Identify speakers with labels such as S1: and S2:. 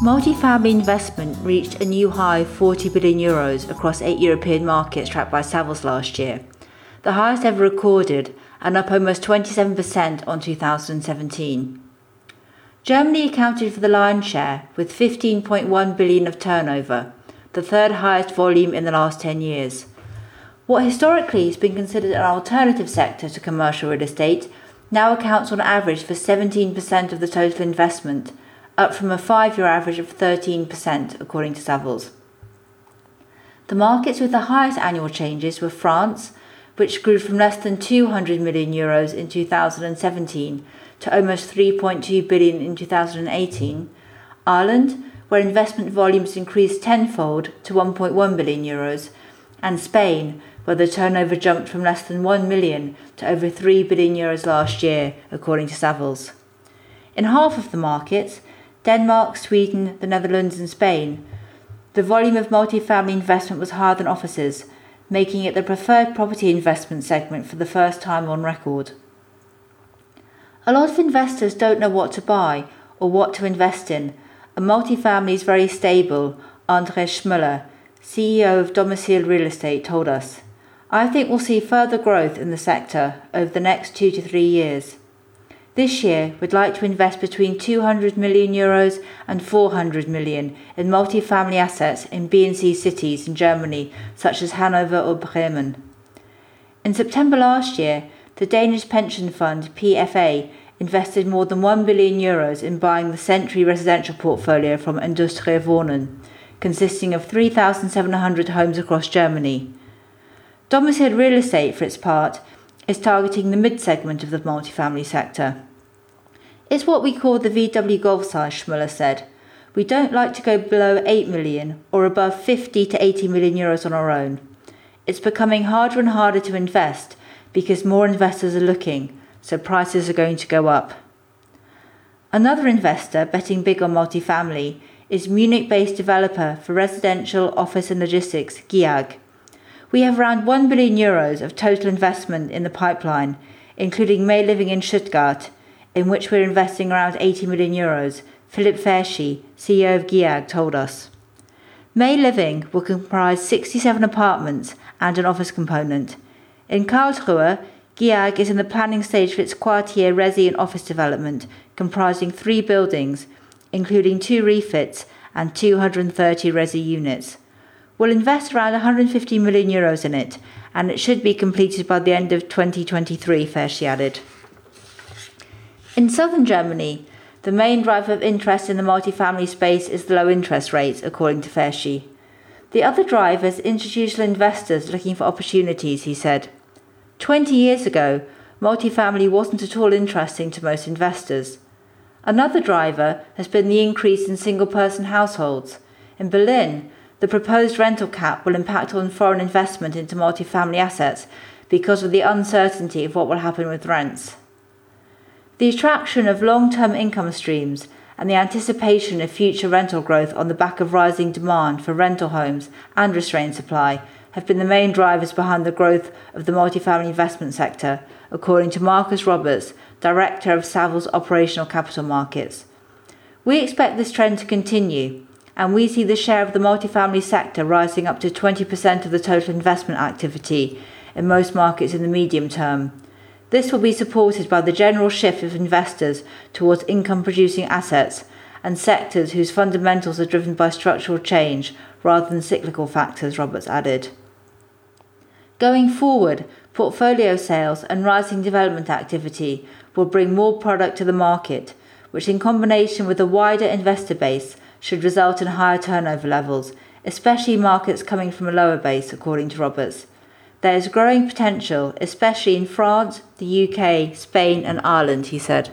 S1: Multifamily investment reached a new high of 40 billion euros across eight European markets tracked by Savills last year, the highest ever recorded and up almost 27% on 2017. Germany accounted for the lion's share with 15.1 billion of turnover, the third highest volume in the last 10 years. What historically has been considered an alternative sector to commercial real estate now accounts on average for 17% of the total investment, up from a five year average of 13%, according to Savills. The markets with the highest annual changes were France, which grew from less than 200 million euros in 2017 to almost 3.2 billion in 2018, Ireland, where investment volumes increased tenfold to 1.1 billion euros, and Spain, where the turnover jumped from less than 1 million to over 3 billion euros last year, according to Savills. In half of the markets, Denmark, Sweden, the Netherlands, and Spain, the volume of multifamily investment was higher than offices, making it the preferred property investment segment for the first time on record. A lot of investors don't know what to buy or what to invest in, and multifamily is very stable, Andre Schmuller, CEO of Domicile Real Estate, told us. I think we'll see further growth in the sector over the next two to three years. This year, we'd like to invest between 200 million euros and 400 million in multifamily assets in B and C cities in Germany, such as Hanover or Bremen. In September last year, the Danish pension fund PFA invested more than 1 billion euros in buying the Century residential portfolio from Industria Wohnen, consisting of 3,700 homes across Germany. Domicile Real Estate, for its part, is targeting the mid segment of the multifamily sector. It's what we call the VW Golf size, Schmuller said. We don't like to go below 8 million or above 50 to 80 million euros on our own. It's becoming harder and harder to invest because more investors are looking, so prices are going to go up. Another investor betting big on multifamily is Munich based developer for residential, office, and logistics, GIAG. We have around 1 billion euros of total investment in the pipeline, including May Living in Stuttgart, in which we're investing around 80 million euros, Philip Ferschi, CEO of GIAG, told us. May Living will comprise 67 apartments and an office component. In Karlsruhe, GIAG is in the planning stage for its Quartier Resi and office development, comprising three buildings, including two refits and 230 Resi units. We'll invest around 150 million euros in it, and it should be completed by the end of 2023, Ferschi added. In southern Germany, the main driver of interest in the multifamily space is the low interest rates, according to Ferschi. The other driver is institutional investors looking for opportunities, he said. 20 years ago, multifamily wasn't at all interesting to most investors. Another driver has been the increase in single person households. In Berlin, the proposed rental cap will impact on foreign investment into multifamily assets because of the uncertainty of what will happen with rents. The attraction of long term income streams and the anticipation of future rental growth on the back of rising demand for rental homes and restrained supply have been the main drivers behind the growth of the multifamily investment sector, according to Marcus Roberts, Director of Savills Operational Capital Markets. We expect this trend to continue, and we see the share of the multifamily sector rising up to 20% of the total investment activity in most markets in the medium term. This will be supported by the general shift of investors towards income producing assets and sectors whose fundamentals are driven by structural change rather than cyclical factors, Roberts added. Going forward, portfolio sales and rising development activity will bring more product to the market, which in combination with a wider investor base should result in higher turnover levels, especially markets coming from a lower base, according to Roberts. There is growing potential, especially in France, the UK, Spain, and Ireland, he said.